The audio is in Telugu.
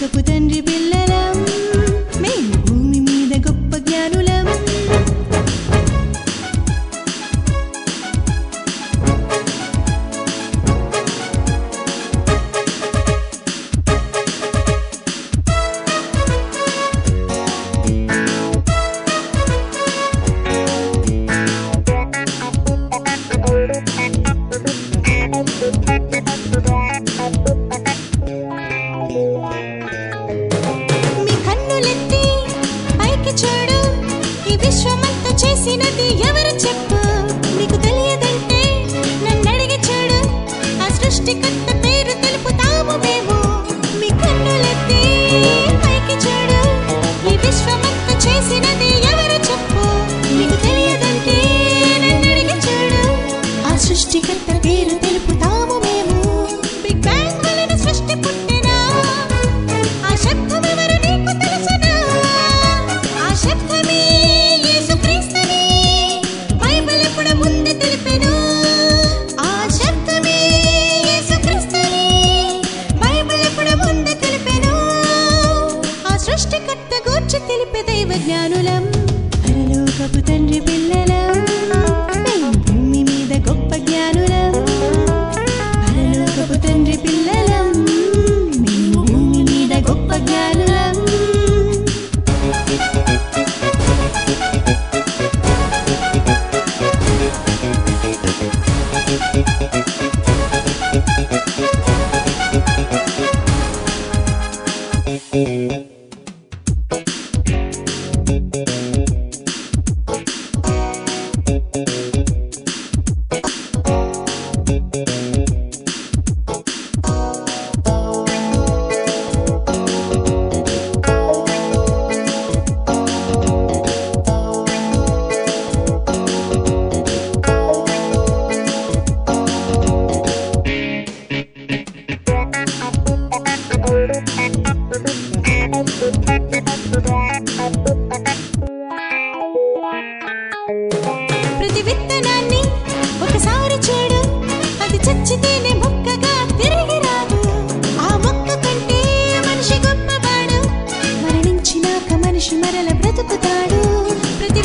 Kaputendi Billy. సృష్టికర్త పేరు తెలుపుతాము మేము. బిగ్ బ్యాంగ్ వలన సృష్టి పుట్టినా? ఆ శబ్దం ఎవరు నీకు తెలుసునా? ఆ శబ్దమే యేసుక్రీస్తుని బైబిల్ ఎప్పుడు ముందు తెలిపెను? ఆ శబ్దమే యేసుక్రీస్తుని బైబిల్ ఎప్పుడు ముందు తెలిపెను? ఆ సృష్టికర్త గూర్చి తెలిపే దైవ జ్ఞానులం. పరలోకపు తండ్రి పిల్లలం. విత్తనాన్ని ఒకసారి చేడు. అది చచ్చితేనే మొక్కగా తిరిగి రాదు. ఆ మొక్క కంటే మనిషి గొప్పవాడు. మరణించినాక మనిషి మరల బ్రతుకుతాడు. ప్రతి